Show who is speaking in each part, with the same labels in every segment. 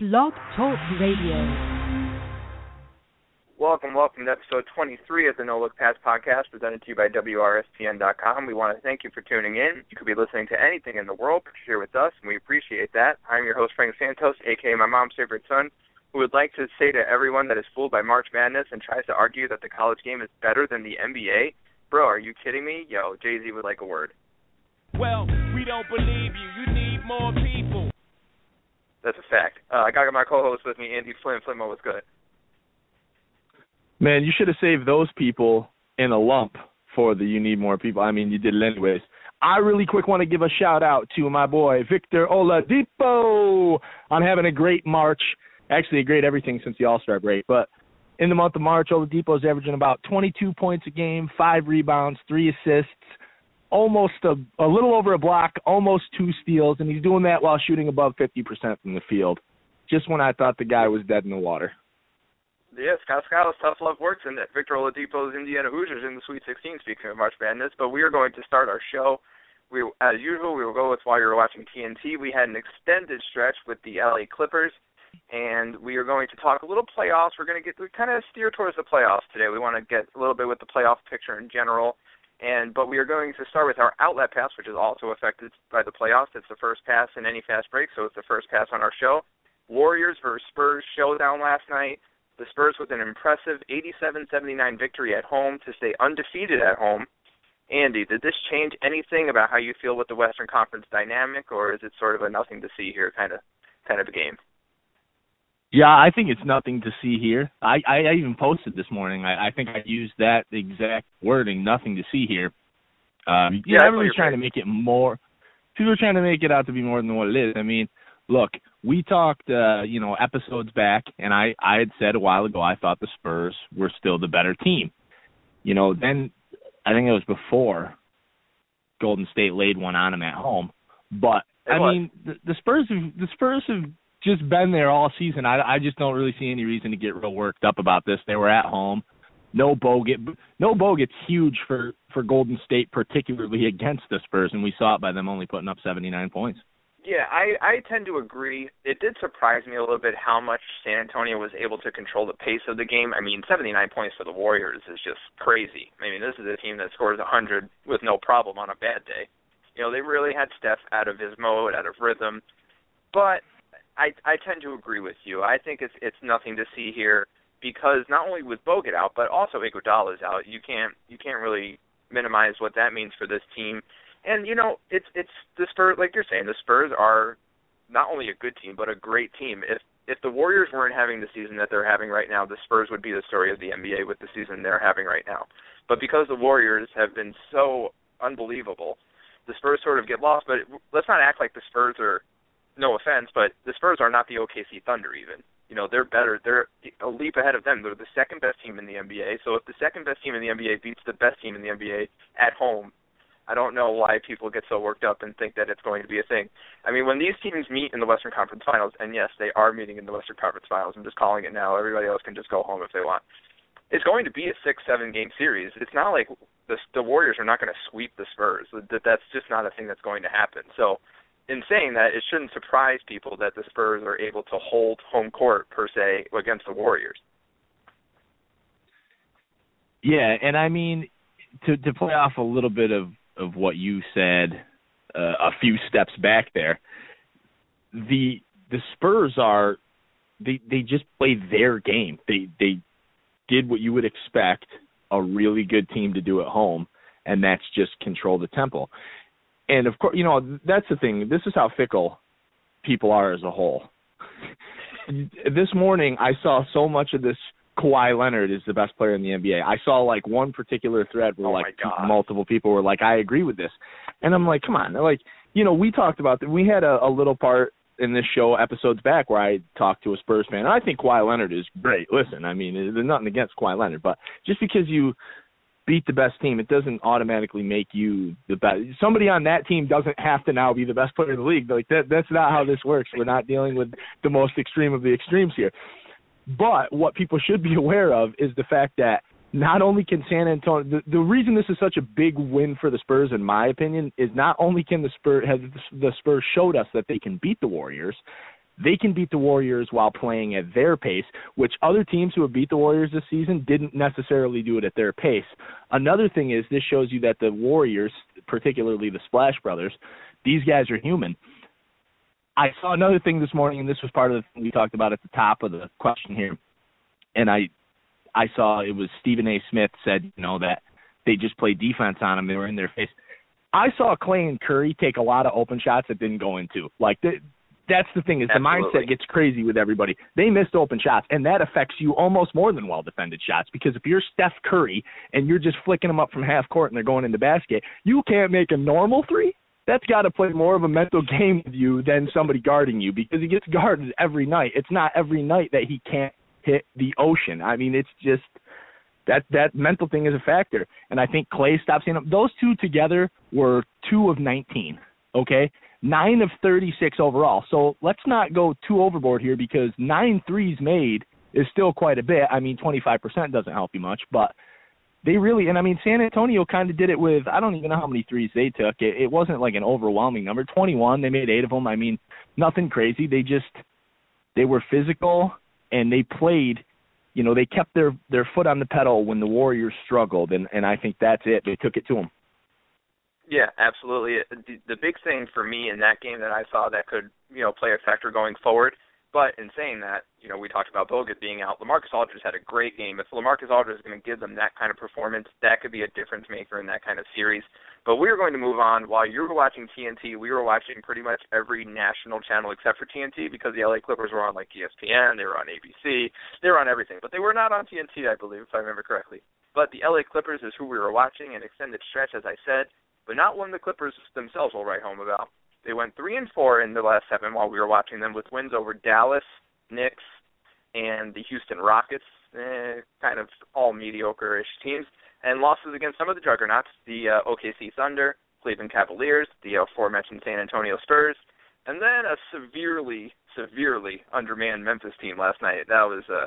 Speaker 1: Blog Talk Radio.
Speaker 2: Welcome, welcome to episode 23 of the No Look Pass podcast presented to you by WRSPN.com. We want to thank you for tuning in. You could be listening to anything in the world, but you're here with us, and we appreciate that. I'm your host, Frank Santos, aka my mom's favorite son, who would like to say to everyone that is fooled by March Madness and tries to argue that the college game is better than the NBA, bro, are you kidding me? Yo, Jay Z would like a word.
Speaker 3: Well, we don't believe you. You need more people.
Speaker 2: That's a fact. Uh, I got my co-host with me, Andy Flynn. Flynn, what's good?
Speaker 4: Man, you should have saved those people in a lump for the you need more people. I mean, you did it anyways. I really quick want to give a shout out to my boy Victor Oladipo. I'm having a great March. Actually, a great everything since the All Star break. But in the month of March, Oladipo is averaging about 22 points a game, five rebounds, three assists, almost a, a little over a block, almost two steals, and he's doing that while shooting above 50% from the field. Just when I thought the guy was dead in the water.
Speaker 2: Yeah, Scott Skiles, tough love works, and that Victor Oladipo's Indiana Hoosiers in the Sweet 16. Speaking of March Madness, but we are going to start our show. We, as usual, we will go with while you're watching TNT. We had an extended stretch with the LA Clippers, and we are going to talk a little playoffs. We're going to get we kind of steer towards the playoffs today. We want to get a little bit with the playoff picture in general, and but we are going to start with our outlet pass, which is also affected by the playoffs. It's the first pass in any fast break, so it's the first pass on our show. Warriors versus Spurs showdown last night. The Spurs with an impressive 87-79 victory at home to stay undefeated at home. Andy, did this change anything about how you feel with the Western Conference dynamic, or is it sort of a nothing to see here kind of kind of a game?
Speaker 4: Yeah, I think it's nothing to see here. I, I, I even posted this morning. I, I think I used that exact wording, nothing to see here. Um,
Speaker 2: Yeah,
Speaker 4: everybody's trying to make it more. People are trying to make it out to be more than what it is. I mean, look, we talked, uh, you know, episodes back, and I, I had said a while ago I thought the Spurs were still the better team. You know, then I think it was before Golden State laid one on them at home. But I mean, the, the Spurs have the Spurs have just been there all season. I I just don't really see any reason to get real worked up about this. They were at home. No Bogut, no Bogut's huge for for Golden State, particularly against the Spurs, and we saw it by them only putting up 79 points.
Speaker 2: Yeah, I I tend to agree. It did surprise me a little bit how much San Antonio was able to control the pace of the game. I mean, 79 points for the Warriors is just crazy. I mean, this is a team that scores 100 with no problem on a bad day. You know, they really had Steph out of his mode, out of rhythm. But I I tend to agree with you. I think it's it's nothing to see here because not only was Bogut out, but also Iguodala's out. You can't you can't really minimize what that means for this team. And you know, it's it's the Spurs like you're saying, the Spurs are not only a good team but a great team. If if the Warriors weren't having the season that they're having right now, the Spurs would be the story of the NBA with the season they're having right now. But because the Warriors have been so unbelievable, the Spurs sort of get lost. But let's not act like the Spurs are no offense, but the Spurs are not the OKC Thunder even. You know, they're better. They're a leap ahead of them. They're the second best team in the NBA. So if the second best team in the NBA beats the best team in the NBA at home, I don't know why people get so worked up and think that it's going to be a thing. I mean, when these teams meet in the Western Conference Finals, and yes, they are meeting in the Western Conference Finals. I'm just calling it now. Everybody else can just go home if they want. It's going to be a six, seven game series. It's not like the the Warriors are not going to sweep the Spurs. That that's just not a thing that's going to happen. So in saying that, it shouldn't surprise people that the Spurs are able to hold home court per se against the Warriors.
Speaker 4: Yeah, and I mean to to play off a little bit of of what you said uh, a few steps back there. The the Spurs are they they just play their game. They they did what you would expect a really good team to do at home, and that's just control the tempo. And of course, you know that's the thing. This is how fickle people are as a whole. this morning, I saw so much of this. Kawhi Leonard is the best player in the NBA. I saw like one particular thread where
Speaker 2: Oh
Speaker 4: like multiple people were like, "I agree with this," and I'm like, "Come on!" They're Like, you know, we talked about that. We had a, a little part in this show episodes back where I talked to a Spurs fan. And I think Kawhi Leonard is great. Listen, I mean, there's nothing against Kawhi Leonard, but just because you beat the best team, it doesn't automatically make you the best. Somebody on that team doesn't have to now be the best player in the league. Like that that's not how this works. We're not dealing with the most extreme of the extremes here. But what people should be aware of is the fact that not only can San Antonio the, the reason this is such a big win for the Spurs in my opinion is not only can the Spurs has the Spurs showed us that they can beat the Warriors, they can beat the Warriors while playing at their pace, which other teams who have beat the Warriors this season didn't necessarily do it at their pace. Another thing is this shows you that the Warriors, particularly the Splash Brothers, these guys are human. I saw another thing this morning, and this was part of the thing we talked about at the top of the question here. And I, I saw it was Stephen A. Smith said, you know, that they just played defense on them; they were in their face. I saw Klay and Curry take a lot of open shots that didn't go into. Like the, that's the thing is
Speaker 2: Absolutely.
Speaker 4: the mindset gets crazy with everybody. They missed open shots, and that affects you almost more than well defended shots because if you're Steph Curry and you're just flicking them up from half court and they're going in the basket, you can't make a normal three. That's got to play more of a mental game with you than somebody guarding you because he gets guarded every night. It's not every night that he can't hit the ocean. I mean, it's just that that mental thing is a factor. And I think Klay stops seeing them. Those two together were two of 19. Okay, nine of 36 overall. So let's not go too overboard here because nine threes made is still quite a bit. I mean, 25% doesn't help you much, but they really and I mean San Antonio kind of did it with I don't even know how many threes they took. It, it wasn't like an overwhelming number. 21, they made 8 of them. I mean, nothing crazy. They just they were physical and they played you know, they kept their their foot on the pedal when the Warriors struggled and and I think that's it. They took it to them.
Speaker 2: Yeah, absolutely. Uh, the, the big thing for me in that game that I saw that could, you know, play a factor going forward but in saying that, you know, we talked about Bogut being out. LaMarcus Aldridge had a great game. If LaMarcus Aldridge is going to give them that kind of performance, that could be a difference maker in that kind of series. But we are going to move on. While you were watching TNT, we were watching pretty much every national channel except for TNT because the LA Clippers were on like ESPN, they were on ABC, they were on everything. But they were not on TNT, I believe, if I remember correctly. But the LA Clippers is who we were watching, an extended stretch, as I said, but not one the Clippers themselves will write home about. They went three and four in the last seven while we were watching them, with wins over Dallas, Knicks, and the Houston Rockets, eh, kind of all mediocre-ish teams, and losses against some of the juggernauts, the uh, OKC Thunder, Cleveland Cavaliers, the aforementioned San Antonio Spurs, and then a severely, severely undermanned Memphis team last night. That was a uh,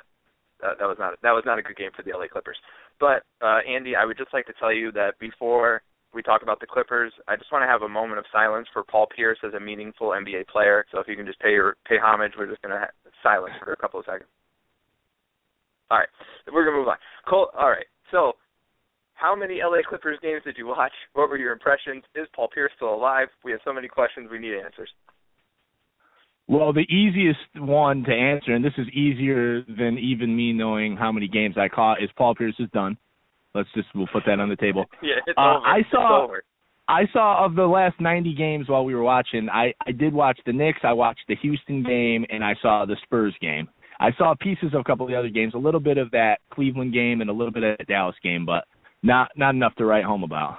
Speaker 2: that, that was not that was not a good game for the LA Clippers. But uh, Andy, I would just like to tell you that before we talk about the Clippers. I just want to have a moment of silence for Paul Pierce as a meaningful NBA player. So if you can just pay your pay homage, we're just going to have silence for a couple of seconds. All right, we're going to move on. Cole, all right. So, how many LA Clippers games did you watch? What were your impressions? Is Paul Pierce still alive? We have so many questions. We need answers.
Speaker 4: Well, the easiest one to answer, and this is easier than even me knowing how many games I caught, is Paul Pierce is done. Let's just we'll put that on the table.
Speaker 2: yeah, it's
Speaker 4: uh,
Speaker 2: over.
Speaker 4: I saw
Speaker 2: over.
Speaker 4: I saw of the last 90 games while we were watching. I I did watch the Knicks, I watched the Houston game, and I saw the Spurs game. I saw pieces of a couple of the other games, a little bit of that Cleveland game and a little bit of that Dallas game, but not not enough to write home about.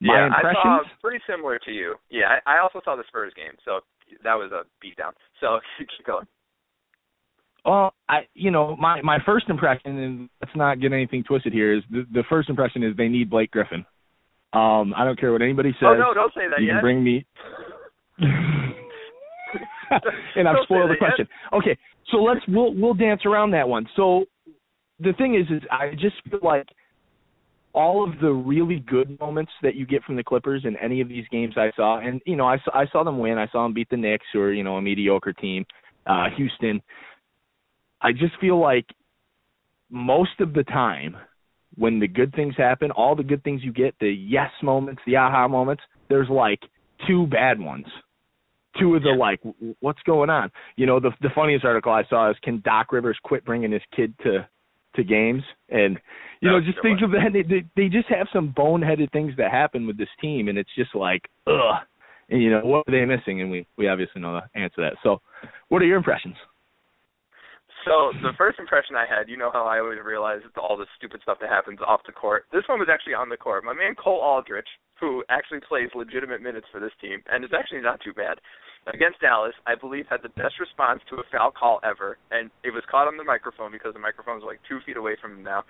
Speaker 4: My
Speaker 2: yeah,
Speaker 4: impressions?
Speaker 2: I saw pretty similar to you. Yeah, I, I also saw the Spurs game, so that was a beatdown. So keep going.
Speaker 4: Well, I you know my my first impression, and let's not get anything twisted here, is the, the first impression is they need Blake Griffin. Um, I don't care what anybody says.
Speaker 2: Oh no, don't say that
Speaker 4: you
Speaker 2: yet.
Speaker 4: can bring me. and I've
Speaker 2: Don't
Speaker 4: spoiled the
Speaker 2: that yet.
Speaker 4: question. Okay, so let's we'll we'll dance around that one. So the thing is, is I just feel like all of the really good moments that you get from the Clippers in any of these games I saw, and you know I saw I saw them win. I saw them beat the Knicks, who are you know a mediocre team. Uh, Houston. I just feel like most of the time when the good things happen, all the good things you get, the yes moments, the aha moments, there's like two bad ones. Two of the
Speaker 2: Yeah.
Speaker 4: like, what's going on? You know, the the funniest article I saw is can Doc Rivers quit bringing his kid to to games? And you
Speaker 2: That
Speaker 4: know, just think
Speaker 2: one.
Speaker 4: of that. They, they they just have some boneheaded things that happen with this team, and it's just like, ugh. And you know, what are they missing? And we we obviously know the answer to that. So, what are your impressions?
Speaker 2: So the first impression I had, you know how I always realize all the stupid stuff that happens off the court. This one was actually on the court. My man Cole Aldrich, who actually plays legitimate minutes for this team, and is actually not too bad. Against Dallas, I believe had the best response to a foul call ever, and it was caught on the microphone because the microphone's like two feet away from him now.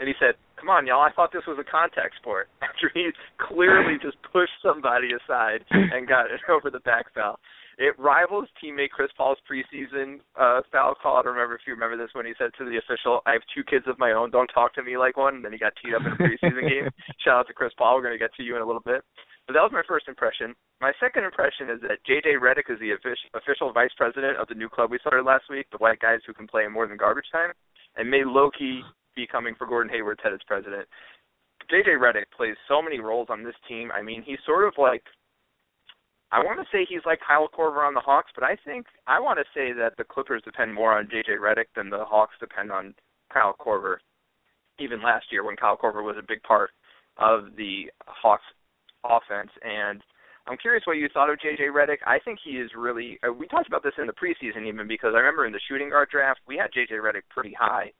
Speaker 2: And he said, "Come on, y'all! I thought this was a contact sport." After he clearly just pushed somebody aside and got it over the back foul. It rivals teammate Chris Paul's preseason uh, foul call. I don't remember if you remember this when he said to the official, "I have two kids of my own. Don't talk to me like one." And then he got teed up in a preseason game. Shout out to Chris Paul. We're going to get to you in a little bit. But that was my first impression. My second impression is that JJ Redick is the official vice president of the new club we started last week, the white guys who can play more than garbage time, and may Loki be coming for Gordon Hayward's head as president. JJ Redick plays so many roles on this team. I mean, he's sort of like I want to say he's like Kyle Korver on the Hawks, but I think I want to say that the Clippers depend more on JJ Redick than the Hawks depend on Kyle Korver. Even last year when Kyle Korver was a big part of the Hawks offense and I'm curious what you thought of JJ Redick. I think he is really uh, we talked about this in the preseason even because I remember in the shooting guard draft we had JJ Redick pretty high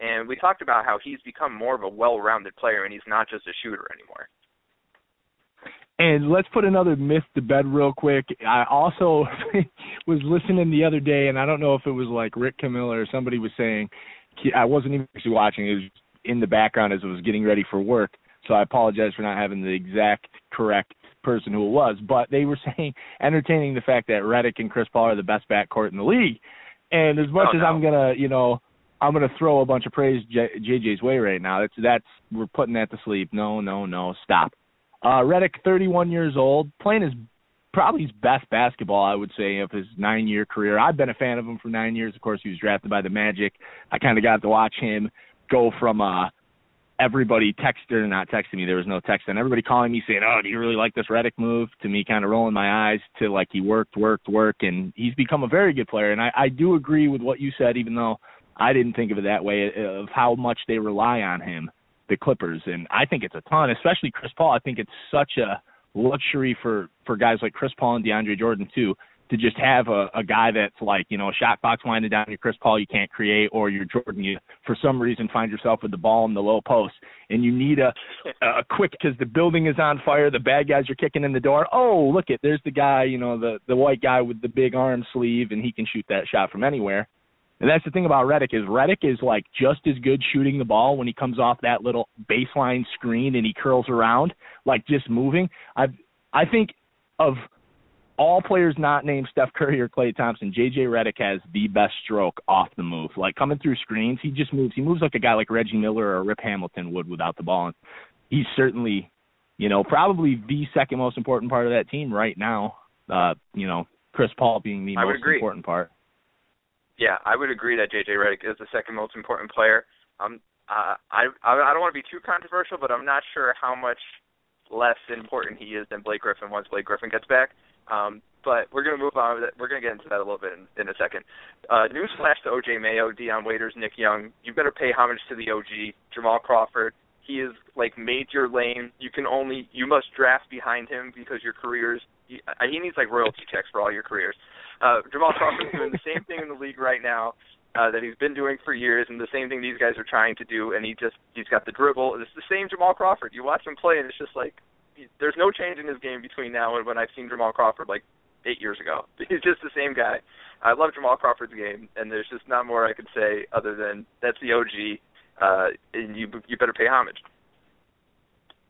Speaker 2: and we talked about how he's become more of a well-rounded player and he's not just a shooter anymore.
Speaker 4: And let's put another myth to bed real quick. I also was listening the other day, and I don't know if it was like Rick Kamla or somebody was saying, I wasn't even actually watching. It was in the background as I was getting ready for work. So I apologize for not having the exact correct person who it was. But they were saying, entertaining the fact that Redick and Chris Paul are the best backcourt in the league. And as much
Speaker 2: oh,
Speaker 4: as
Speaker 2: no.
Speaker 4: I'm gonna, you know, I'm gonna throw a bunch of praise J- JJ's way right now. That's that's we're putting that to sleep. No, no, no, stop. Uh, Redick, 31 years old, playing his probably his best basketball, I would say, of his nine-year career. I've been a fan of him for nine years. Of course, he was drafted by the Magic. I kind of got to watch him go from uh, everybody texting, and not texting me. There was no text, and everybody calling me saying, "Oh, do you really like this Redick move?" To me, kind of rolling my eyes to like he worked, worked, worked, and he's become a very good player. And I, I do agree with what you said, even though I didn't think of it that way, of how much they rely on him the Clippers, and I think it's a ton, especially Chris Paul. I think it's such a luxury for for guys like Chris Paul and DeAndre Jordan too to just have a, a guy that's like you know a shot box winding down your Chris Paul you can't create, or you're Jordan you for some reason find yourself with the ball in the low post, and you need a a quick because the building is on fire, the bad guys are kicking in the door. Oh look it, there's the guy you know the the white guy with the big arm sleeve, and he can shoot that shot from anywhere. And that's the thing about Redick is Redick is like just as good shooting the ball when he comes off that little baseline screen and he curls around, like just moving. I I think of all players not named Steph Curry or Klay Thompson, JJ Redick has the best stroke off the move. Like coming through screens, he just moves. He moves like a guy like Reggie Miller or Rip Hamilton would without the ball. And he's certainly, you know, probably the second most important part of that team right now. Uh, you know, Chris Paul being the most
Speaker 2: agree.
Speaker 4: important part.
Speaker 2: Yeah, I would agree that JJ Redick is the second most important player. Um, uh, I I don't want to be too controversial, but I'm not sure how much less important he is than Blake Griffin once Blake Griffin gets back. Um, but we're going to move on. We're going to get into that a little bit in, in a second. Uh, newsflash to OJ Mayo, Dion Waiters, Nick Young. You better pay homage to the OG, Jamal Crawford. He is like made your lane. You can only you must draft behind him because your careers. He, he needs like royalty checks for all your careers. Uh, Jamal Crawford's doing the same thing in the league right now uh, that he's been doing for years, and the same thing these guys are trying to do. And he just he's got the dribble. It's the same Jamal Crawford. You watch him play, and it's just like he, there's no change in his game between now and when I've seen Jamal Crawford like eight years ago. He's just the same guy. I love Jamal Crawford's game, and there's just not more I could say other than that's the OG, uh, and you you better pay homage.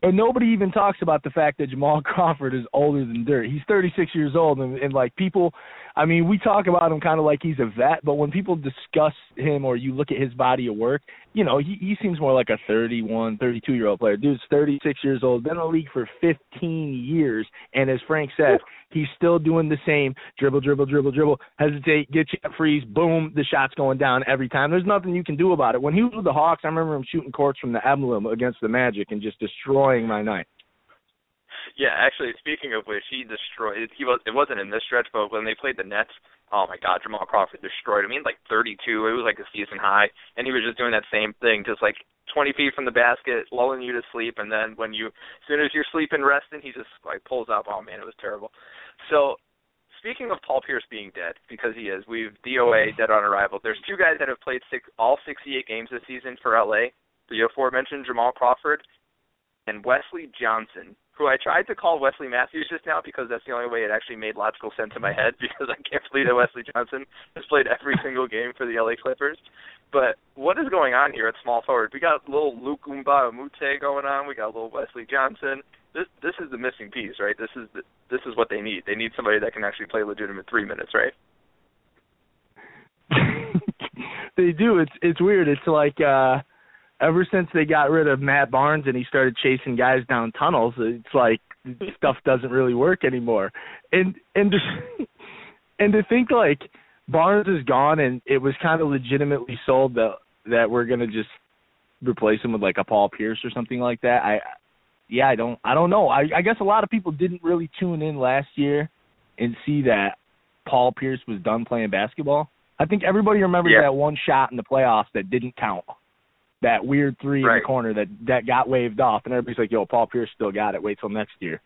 Speaker 4: And nobody even talks about the fact that Jamal Crawford is older than dirt. He's 36 years old, and, and like people, I mean, we talk about him kind of like he's a vet, but when people discuss him or you look at his body of work, you know, he, he seems more like a 31, 32 year old player. Dude's 36 years old, been in the league for 15 years, and as Frank said, he's still doing the same dribble, dribble, dribble, dribble, hesitate, get you freeze, boom, the shot's going down every time. There's nothing you can do about it. When he was with the Hawks, I remember him shooting courts from the emblem against the Magic and just destroying my night.
Speaker 2: Yeah, actually, speaking of which, he destroyed. He was. It wasn't in this stretch, but when they played the Nets, oh my God, Jamal Crawford destroyed him. He had like 32. It was like a season high, and he was just doing that same thing, just like 20 feet from the basket, lulling you to sleep, and then when you, as soon as you're sleeping, resting, he just like pulls up. Oh man, it was terrible. So, speaking of Paul Pierce being dead, because he is, we've DOA dead on arrival. There's two guys that have played six, all 68 games this season for LA. The aforementioned Jamal Crawford and Wesley Johnson, who I tried to call Wesley Matthews just now because that's the only way it actually made logical sense in my head because I can't believe that Wesley Johnson has played every single game for the LA Clippers. But what is going on here at small forward? We got little Luc Mbah a Moute going on. We got little Wesley Johnson. This this is the missing piece, right? This is the, this is what they need. They need somebody that can actually play legitimate three minutes, right?
Speaker 4: they do. It's it's weird. It's like uh ever since they got rid of Matt Barnes and he started chasing guys down tunnels, it's like stuff doesn't really work anymore. And and to, and to think like Barnes is gone and it was kind of legitimately sold that that we're gonna just replace him with like a Paul Pierce or something like that. I yeah, I don't I don't know. I I guess a lot of people didn't really tune in last year and see that Paul Pierce was done playing basketball. I think everybody remembers
Speaker 2: Yeah.
Speaker 4: that one shot in the playoffs that didn't count. That weird three in the corner that that got waved off, and everybody's like, "Yo, Paul Pierce still got it. Wait till next year."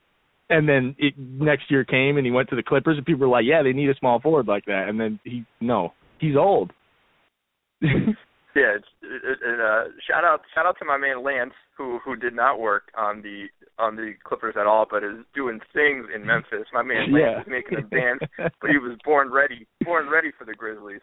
Speaker 4: And then it, next year came, and he went to the Clippers, and people were like, "Yeah, they need a small forward like that." And then he, no, he's old.
Speaker 2: Yeah, it's, it, it, uh, shout out shout out to my man Lance who who did not work on the on the Clippers at all, but is doing things in Memphis. My man Lance
Speaker 4: yeah,
Speaker 2: is making a dance, but he was born ready, born ready for the Grizzlies.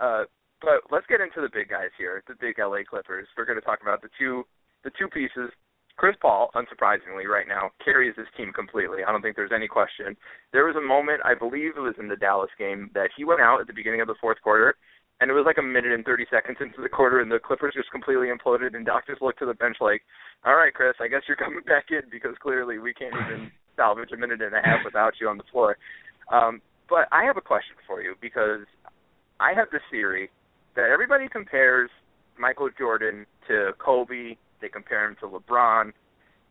Speaker 2: Uh, but let's get into the big guys here, the big LA Clippers. We're going to talk about the two the two pieces. Chris Paul, unsurprisingly, right now carries this team completely. I don't think there's any question. There was a moment, I believe it was in the Dallas game, that he went out at the beginning of the fourth quarter and it was like a minute and 30 seconds into the quarter, and the Clippers just completely imploded. And Doc just looked to the bench like, "All right, Chris, I guess you're coming back in because clearly we can't even salvage a minute and a half without you on the floor." Um, but I have a question for you because I have this theory that everybody compares Michael Jordan to Kobe. They compare him to LeBron.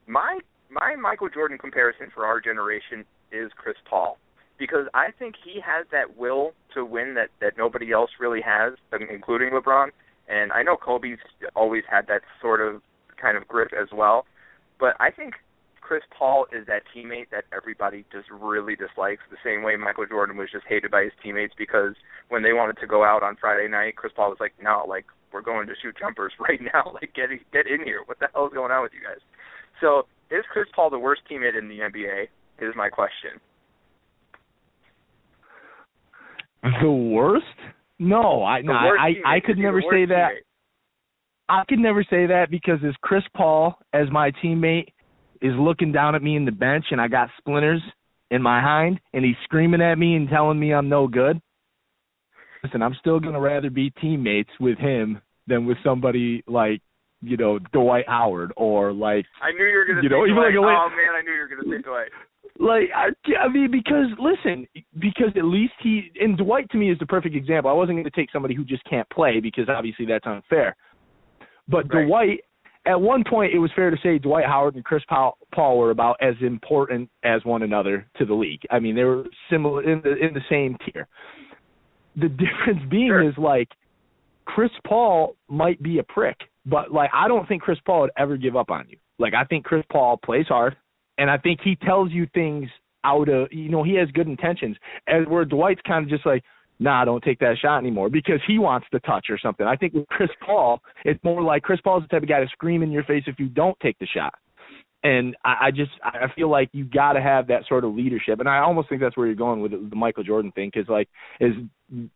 Speaker 2: My my Michael Jordan comparison for our generation is Chris Paul because I think he has that will to win that that nobody else really has, including LeBron. And I know Kobe's always had that sort of kind of grip as well, but I think Chris Paul is that teammate that everybody just really dislikes. The same way Michael Jordan was just hated by his teammates because when they wanted to go out on Friday night, Chris Paul was like, "No, like we're going to shoot jumpers right now. Like get get in here. What the hell is going on with you guys?" So is Chris Paul the worst teammate in the NBA? Is my question.
Speaker 4: the worst? No, I no,
Speaker 2: worst
Speaker 4: I. I could never say that.
Speaker 2: teammate?
Speaker 4: I could never say that because as Chris Paul as my teammate is looking down at me in the bench and I got splinters in my hind and he's screaming at me and telling me I'm no good. Listen, I'm still gonna rather be teammates with him than with somebody like, you know, Dwight Howard or like
Speaker 2: I knew you were going to
Speaker 4: You
Speaker 2: say
Speaker 4: know, even
Speaker 2: Dwight.
Speaker 4: like a
Speaker 2: oh man, I knew you were going to say Dwight.
Speaker 4: like I, I mean because listen because at least he and Dwight to me is the perfect example. I wasn't going to take somebody who just can't play because obviously that's unfair. But
Speaker 2: Right.
Speaker 4: Dwight at one point it was fair to say Dwight Howard and Chris Paul, Paul were about as important as one another to the league. I mean they were similar in the in the same tier. The difference being
Speaker 2: Sure.
Speaker 4: is like Chris Paul might be a prick, but like I don't think Chris Paul would ever give up on you. Like I think Chris Paul plays hard, and I think he tells you things out of you know he has good intentions. And where Dwight's kind of just like, nah, I don't take that shot anymore because he wants the touch or something. I think with Chris Paul, it's more like Chris Paul's the type of guy to scream in your face if you don't take the shot. And I, I just I feel like you got to have that sort of leadership, and I almost think that's where you're going with the, the Michael Jordan thing, because like as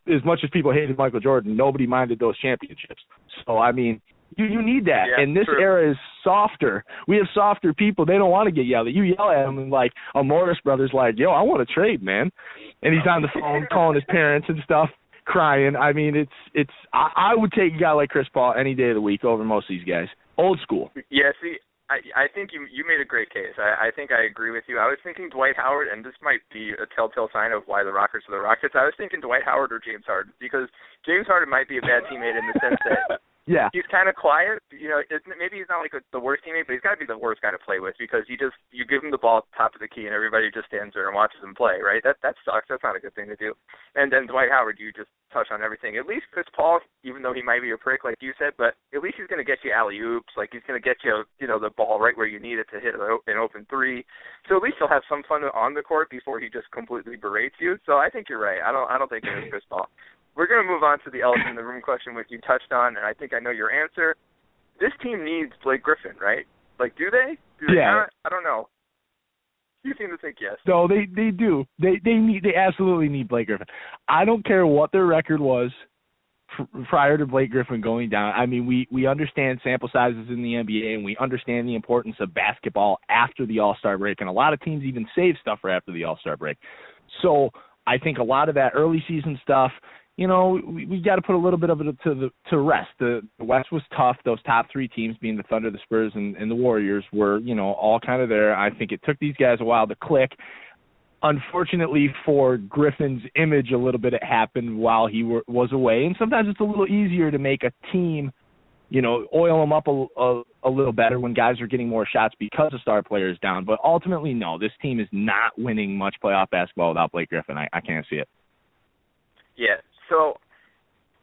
Speaker 4: as much as people hated Michael Jordan, nobody minded those championships. So I mean, you you need that.
Speaker 2: Yeah,
Speaker 4: and this
Speaker 2: true.
Speaker 4: era is softer. We have softer people. They don't want to get yelled at. You yell at them and like a Morris brother's like, "Yo, I want to trade, man," and he's on the phone calling his parents and stuff, crying. I mean, it's it's. I, I would take a guy like Chris Paul any day of the week over most of these guys. Old school.
Speaker 2: Yeah, see, I I think you you made a great case. I I think I agree with you. I was thinking Dwight Howard, and this might be a telltale sign of why the Rockets are the Rockets. I was thinking Dwight Howard or James Harden because James Harden might be a bad teammate in the sense that
Speaker 4: Yeah.
Speaker 2: he's kind of quiet. You know, maybe he's not like a, the worst teammate, but he's got to be the worst guy to play with because you just you give him the ball at the top of the key and everybody just stands there and watches him play. Right? That that sucks. That's not a good thing to do. And then Dwight Howard, you just touch on everything. At least Chris Paul, even though he might be a prick like you said, but at least he's going to get you alley oops. Like he's going to get you you know the ball right where you need it to hit an open three. So at least he'll have some fun on the court before he just completely berates you. So I think you're right. I don't I don't think it is Chris Paul. We're going to move on to the elephant in the room question, which you touched on, and I think I know your answer. This team needs Blake Griffin, right? Like, do they? Do they
Speaker 4: Yeah.
Speaker 2: not? I don't know. You seem to think yes.
Speaker 4: No, they they do. They they need they absolutely need Blake Griffin. I don't care what their record was prior to Blake Griffin going down. I mean, we we understand sample sizes in the NBA and we understand the importance of basketball after the All-Star break and a lot of teams even save stuff for after the All-Star break. So, I think a lot of that early season stuff you know, we, we got to put a little bit of it to the to rest. The, the West was tough. Those top three teams, being the Thunder, the Spurs, and, and the Warriors, were you know all kind of there. I think it took these guys a while to click. Unfortunately for Griffin's image, a little bit it happened while he were, was away, and sometimes it's a little easier to make a team, you know, oil them up a, a, a little better when guys are getting more shots because the star player is down. But ultimately, no, this team is not winning much playoff basketball without Blake Griffin. I, I can't see it.
Speaker 2: Yeah, so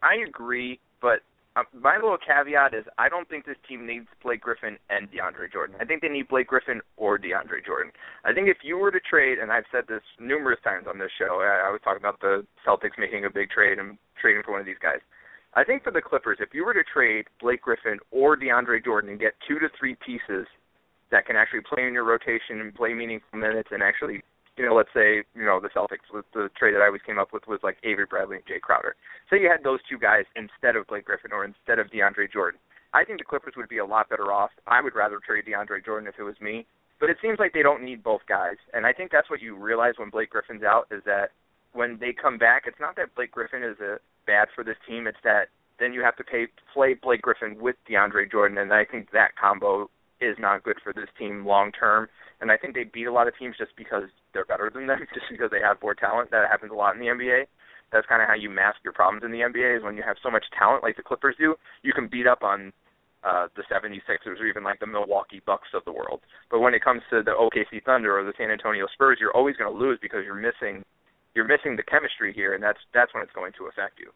Speaker 2: I agree, but uh, my little caveat is I don't think this team needs Blake Griffin and DeAndre Jordan. I think they need Blake Griffin or DeAndre Jordan. I think if you were to trade, and I've said this numerous times on this show, I was talking about the Celtics making a big trade and trading for one of these guys. I think for the Clippers, if you were to trade Blake Griffin or DeAndre Jordan and get two to three pieces that can actually play in your rotation and play meaningful minutes and actually you know, let's say, you know, the Celtics with the trade that I always came up with was like Avery Bradley and Jay Crowder. Say you had those two guys instead of Blake Griffin or instead of DeAndre Jordan. I think the Clippers would be a lot better off. I would rather trade DeAndre Jordan if it was me. But it seems like they don't need both guys. And I think that's what you realize when Blake Griffin's out is that when they come back, it's not that Blake Griffin is a bad for this team, it's that then you have to pay play Blake Griffin with DeAndre Jordan and I think that combo is not good for this team long term. And I think they beat a lot of teams just because they're better than them, just because they have more talent. That happens a lot in the NBA. That's kind of how you mask your problems in the NBA is when you have so much talent like the Clippers do, you can beat up on uh, the 76ers or even like the Milwaukee Bucks of the world. But when it comes to the OKC Thunder or the San Antonio Spurs, you're always going to lose because you're missing you're missing the chemistry here, and that's that's when it's going to affect you.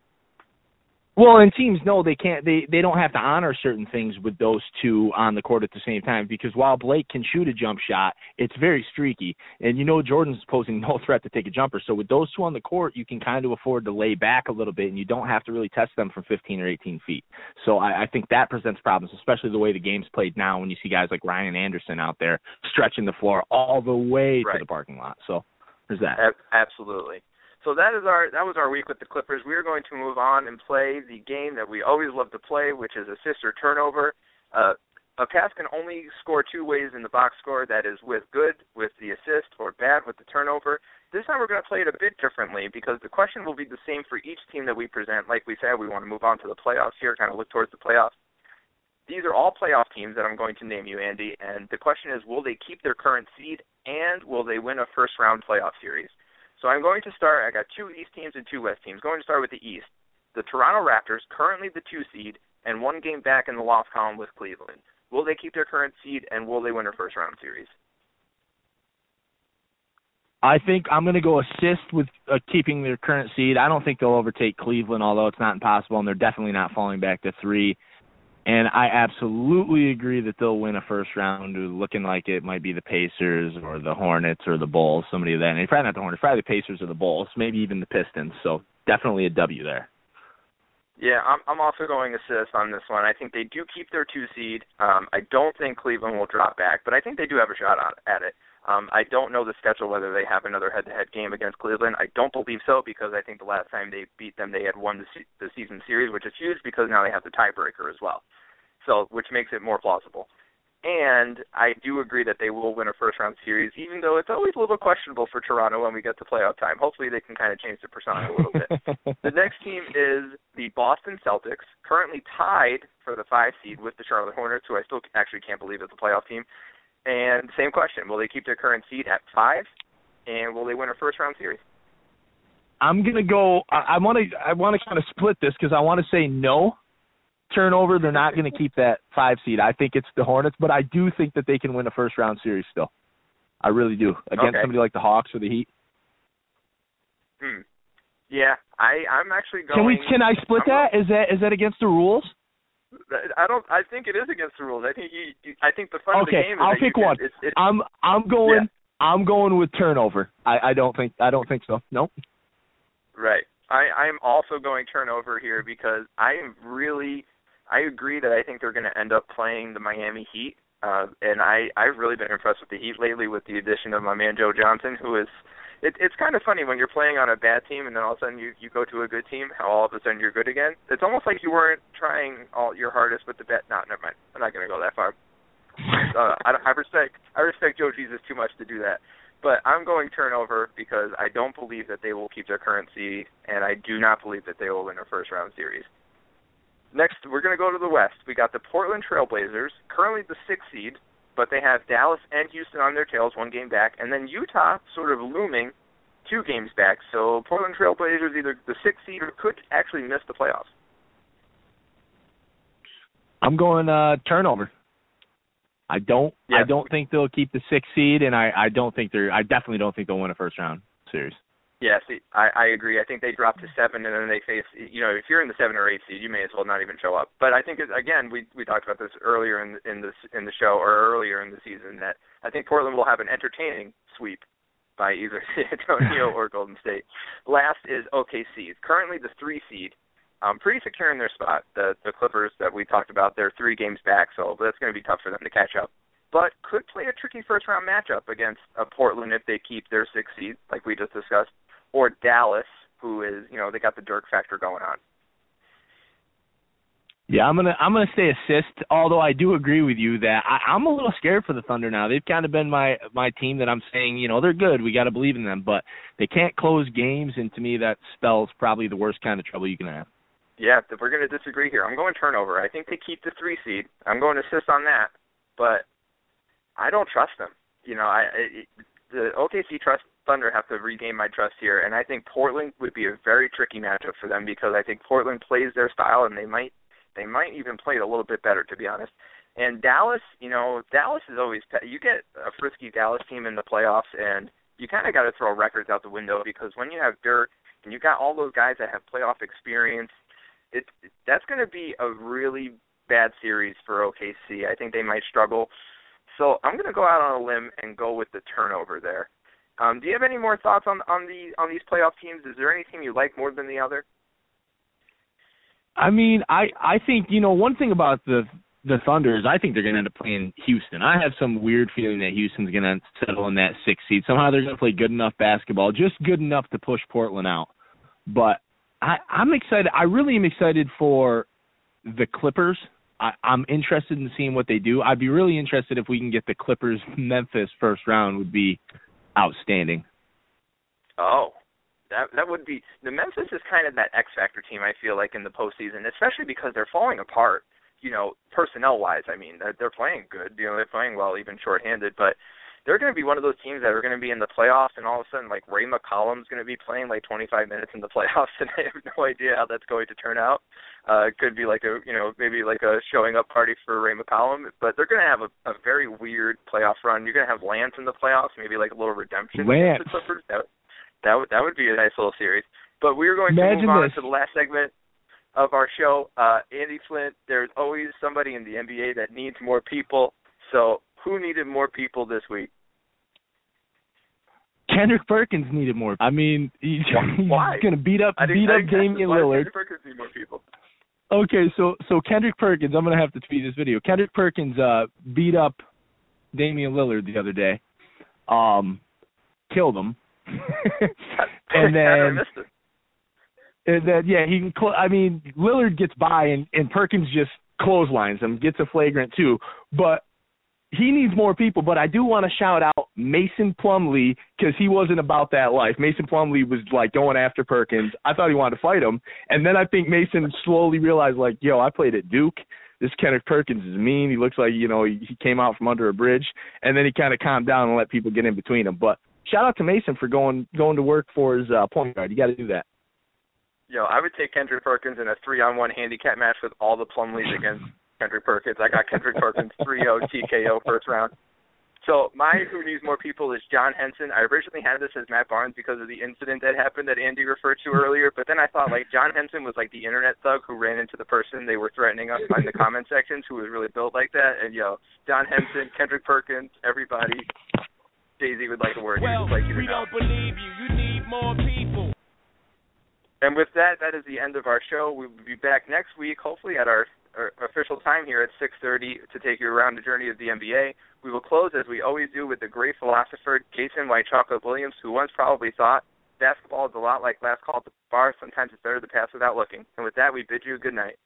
Speaker 4: Well, and teams know they can't they they don't have to honor certain things with those two on the court at the same time because while Blake can shoot a jump shot, it's very streaky, and you know Jordan's posing no threat to take a jumper. So with those two on the court, you can kind of afford to lay back a little bit, and you don't have to really test them from 15 or 18 feet. So I, I think that presents problems, especially the way the game's played now when you see guys like Ryan Anderson out there stretching the floor all the way
Speaker 2: right.
Speaker 4: to the parking lot. So there's that.
Speaker 2: A- Absolutely. So that is our that was our week with the Clippers. We are going to move on and play the game that we always love to play, which is assist or turnover. Uh, a pass can only score two ways in the box score. That is with good with the assist or bad with the turnover. This time we're going to play it a bit differently because the question will be the same for each team that we present. Like we said, we want to move on to the playoffs here, kind of look towards the playoffs. These are all playoff teams that I'm going to name you, Andy. And the question is, will they keep their current seed and will they win a first round playoff series? So I'm going to start. I got two East teams and two West teams. Going to start with the East. The Toronto Raptors, currently the two seed, and one game back in the loss column with Cleveland. Will they keep their current seed and will they win a first round series?
Speaker 4: I think I'm going to go assist with uh, keeping their current seed. I don't think they'll overtake Cleveland, although it's not impossible, and they're definitely not falling back to three. And I absolutely agree that they'll win a first round, looking like it might be the Pacers or the Hornets or the Bulls, somebody of that. And probably not the Hornets, probably the Pacers or the Bulls, maybe even the Pistons. So definitely a W there.
Speaker 2: Yeah, I'm I'm also going assist on this one. I think they do keep their two seed. Um, I don't think Cleveland will drop back, but I think they do have a shot at it. Um, I don't know the schedule whether they have another head-to-head game against Cleveland. I don't believe so because I think the last time they beat them, they had won the, se- the season series, which is huge because now they have the tiebreaker as well. So, which makes it more plausible. And I do agree that they will win a first-round series, even though it's always a little questionable for Toronto when we get to playoff time. Hopefully, they can kind of change the persona a little bit. the next team is the Boston Celtics, currently tied for the five seed with the Charlotte Hornets, who I still actually can't believe is a playoff team. And same question: Will they keep their current seed at five, and will they win a first round series?
Speaker 4: I'm gonna go. I want to. I want to kind of split this because I want to say no turnover. They're not going to keep that five seed. I think it's the Hornets, but I do think that they can win a first round series still. I really do against
Speaker 2: okay.
Speaker 4: somebody like the Hawks or the Heat.
Speaker 2: Hmm. Yeah, I I'm actually going.
Speaker 4: Can we? Can I split
Speaker 2: I'm
Speaker 4: that? Is that is that against the rules?
Speaker 2: I don't. I think it is against the rules. I think you. you I think the fun
Speaker 4: okay,
Speaker 2: of the game is
Speaker 4: I'll pick
Speaker 2: can,
Speaker 4: one. I'm I'm going.
Speaker 2: Yeah.
Speaker 4: I'm going with turnover. I I don't think I don't think so. No.
Speaker 2: Right. I I'm also going turnover here because I am really. I agree that I think they're going to end up playing the Miami Heat, uh, and I I've really been impressed with the Heat lately with the addition of my man Joe Johnson, who is it, it's kind of funny when you're playing on a bad team and then all of a sudden you you go to a good team, how all of a sudden you're good again. It's almost like you weren't trying all your hardest with the bet. No, never mind. I'm not going to go that far. Uh, I, I respect I respect Joe Jesus too much to do that. But I'm going turnover because I don't believe that they will keep their current seed, and I do not believe that they will win a first round series. Next, we're going to go to the West. We got the Portland Trailblazers, currently the sixth seed, but they have Dallas and Houston on their tails, one game back, and then Utah sort of looming, two games back. So Portland Trailblazers either the sixth seed or could actually miss the playoffs.
Speaker 4: I'm going uh turnover. I don't
Speaker 2: Yeah.
Speaker 4: I don't think they'll keep the sixth seed and I I don't think they're I definitely don't think they'll win a first round series.
Speaker 2: See, I, I agree. I think they drop to seven, and then they face. You know, if you're in the seven or eight seed, you may as well not even show up. But I think again, we we talked about this earlier in in the in the show or earlier in the season that I think Portland will have an entertaining sweep by either San Antonio or Golden State. Last is OKC, currently the three seed, um, pretty secure in their spot. The the Clippers that we talked about, they're three games back, so that's going to be tough for them to catch up. But could play a tricky first round matchup against uh, Portland if they keep their six seed, like we just discussed or Dallas, who is you know they got the Dirk factor going on.
Speaker 4: Yeah, I'm gonna I'm gonna say assist. Although I do agree with you that I, I'm a little scared for the Thunder now. They've kind of been my my team that I'm saying you know they're good. We got to believe in them, but they can't close games, and to me that spells probably the worst kind of trouble you can have.
Speaker 2: Yeah, we're going to disagree here, I'm going turnover. I think they keep the three seed. I'm going to assist on that, but I don't trust them. You know, I it, the OKC trust Thunder have to regain my trust here, and I think Portland would be a very tricky matchup for them because I think Portland plays their style, and they might they might even play it a little bit better, to be honest. And Dallas, you know, Dallas is always you get a frisky Dallas team in the playoffs, and you kind of got to throw records out the window because when you have Dirk and you got all those guys that have playoff experience, it that's going to be a really bad series for OKC. I think they might struggle. So I'm going to go out on a limb and go with the turnover there. Um, do you have any more thoughts on on the on these playoff teams? Is there any team you like more than the other?
Speaker 4: I mean, I I think you know one thing about the the Thunder is I think they're going to end up playing Houston. I have some weird feeling that Houston's going to settle in that sixth seed. Somehow they're going to play good enough basketball, just good enough to push Portland out. But I, I'm excited. I really am excited for the Clippers. I, I'm interested in seeing what they do. I'd be really interested if we can get the Clippers Memphis first round. Would be outstanding.
Speaker 2: Oh, that that would be the Memphis is kind of that X factor team. I feel like in the postseason, especially because they're falling apart. You know, personnel wise, I mean, they're, they're playing good. You know, they're playing well, even shorthanded. But they're going to be one of those teams that are going to be in the playoffs, and all of a sudden, like Ray McCallum's going to be playing like 25 minutes in the playoffs, and I have no idea how that's going to turn out. Uh, it could be like a, you know, maybe like a showing up party for Ray McCallum, but they're going to have a, a very weird playoff run. You're going to have Lance in the playoffs, maybe like a little redemption.
Speaker 4: Lance.
Speaker 2: against the Clippers. That, that would that would be a nice little series. But we're going
Speaker 4: Imagine
Speaker 2: to move on
Speaker 4: this.
Speaker 2: to the last segment of our show. Uh, Andy Flynn, there's always somebody in the NBA that needs more people. So who needed more people this week?
Speaker 4: Kendrick Perkins needed more. I mean, he's, he's going to beat up
Speaker 2: I
Speaker 4: beat up
Speaker 2: didn't catch this.
Speaker 4: Damian Lillard.
Speaker 2: Kendrick Perkins need more people?
Speaker 4: Okay, so so Kendrick Perkins, I'm gonna have to tweet this video. Kendrick Perkins uh beat up Damian Lillard the other day. Um killed him. and then and then yeah, he can cl- I mean Lillard gets by and and Perkins just clotheslines him, gets a flagrant too. But he needs more people, but I do want to shout out Mason Plumlee because he wasn't about that life. Mason Plumlee was like going after Perkins. I thought he wanted to fight him, and then I think Mason slowly realized like, yo, I played at Duke. This Kenneth Perkins is mean. He looks like you know he, he came out from under a bridge, and then he kind of calmed down and let people get in between him. But shout out to Mason for going going to work for his uh, point guard. You got to do that.
Speaker 2: Yo, I would take Kendrick Perkins in a three-on-one handicap match with all the Plumlees against Kendrick Perkins. I got Kendrick Perkins 3-0 TKO first round. So my who needs more people is John Henson. I originally had this as Matt Barnes because of the incident that happened that Andy referred to earlier, but then I thought like John Henson was like the internet thug who ran into the person they were threatening us in the comment sections who was really built like that. And yo, John Henson, Kendrick Perkins, everybody. Daisy would like a word.
Speaker 3: Well,
Speaker 2: like you
Speaker 3: we
Speaker 2: know.
Speaker 3: don't believe you. You need more people.
Speaker 2: And with that, that is the end of our show. We will be back next week, hopefully at our, our Uh, official time here at 6:30 to take you around the journey of the NBA. We will close as we always do with the great philosopher Jason White Chocolate Williams, who once probably thought basketball is a lot like last call at the bar. Sometimes it's better to pass without looking. And with that, we bid you good night.